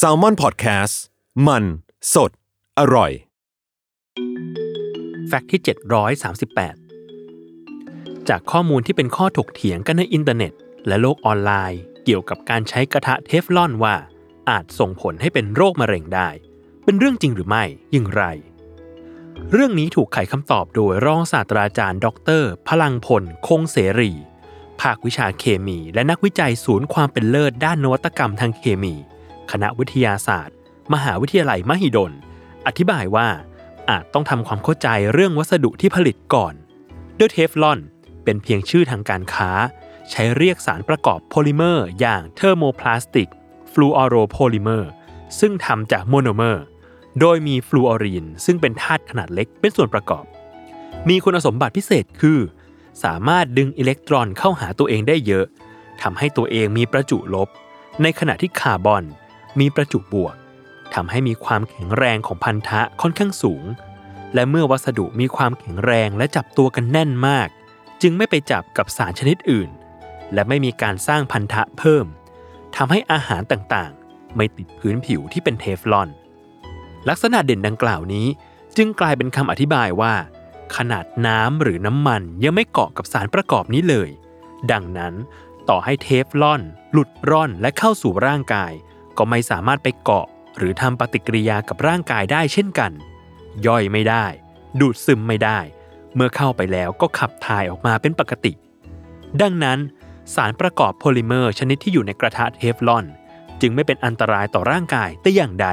Salmon Podcast มัน สด อร่อย fact ที่ 738 จากข้อมูลที่เป็นข้อถกเถียงกันในอินเทอร์เน็ต และโลกออนไลน์ เกี่ยวกับการใช้กระทะเทฟลอนว่า อาจส่งผลให้เป็นโรคมะเร็งได้ เป็นเรื่องจริงหรือไม่อย่างไร เรื่องนี้ถูกไขคำตอบโดยรองศาสตราจารย์ ดร พลังพล คงเสรี ภาควิชาเคมี และนักวิจัยศูนย์ความเป็นเลิศด้านนวัตกรรมทางเคมี คณะวิทยาศาสตร์ มหาวิทยาลัยมหิดล อธิบายว่าอาจต้องทำความเข้าใจเรื่องวัสดุที่ผลิตก่อนโดยเทฟลอน เป็นเพียงชื่อทางการค้า ใช้เรียกสารประกอบโพลิเมอร์อย่างเทอร์โมพลาสติกฟลูออโรโพลิเมอร์ซึ่งทำจากโมโนเมอร์ โดยมีฟลูออรีนซึ่งเป็นธาตุขนาดเล็กเป็นส่วนประกอบ มีคุณสมบัติพิเศษคือ สามารถดึงอิเล็กตรอนเข้าหาตัวเองได้เยอะทำให้ตัวเองมีประจุลบ ในขณะที่คาร์บอน มีประจุบวกทำให้มีความแข็งแรงของพันธะค่อนข้างสูง และเมื่อวัสดุมีความแข็งแรงและจับตัวกันแน่นมาก จึงไม่ไปจับกับสารชนิดอื่น และไม่มีการสร้างพันธะเพิ่มทำให้อาหารต่างๆ ไม่ติดพื้นผิวที่เป็นเทฟลอน ลักษณะเด่นดังกล่าวนี้จึงกลายเป็นคำอธิบายว่า ขนาดน้ำหรือน้ำมันยังไม่เกาะกับสารประกอบนี้เลย ดังนั้นต่อให้เทฟลอน หลุดร่อนและเข้าสู่ร่างกาย ก็ไม่สามารถไปเกาะ หรือทำปฏิกิริยากับร่างกายได้เช่นกัน ย่อยไม่ได้ ดูดซึมไม่ได้ เมื่อเข้าไปแล้วก็ขับถ่ายออกมาเป็นปกติ ดังนั้น สารประกอบโพลิเมอร์ชนิดที่อยู่ในกระทะเทฟลอน จึงไม่เป็นอันตรายต่อร่างกายแต่อย่างใด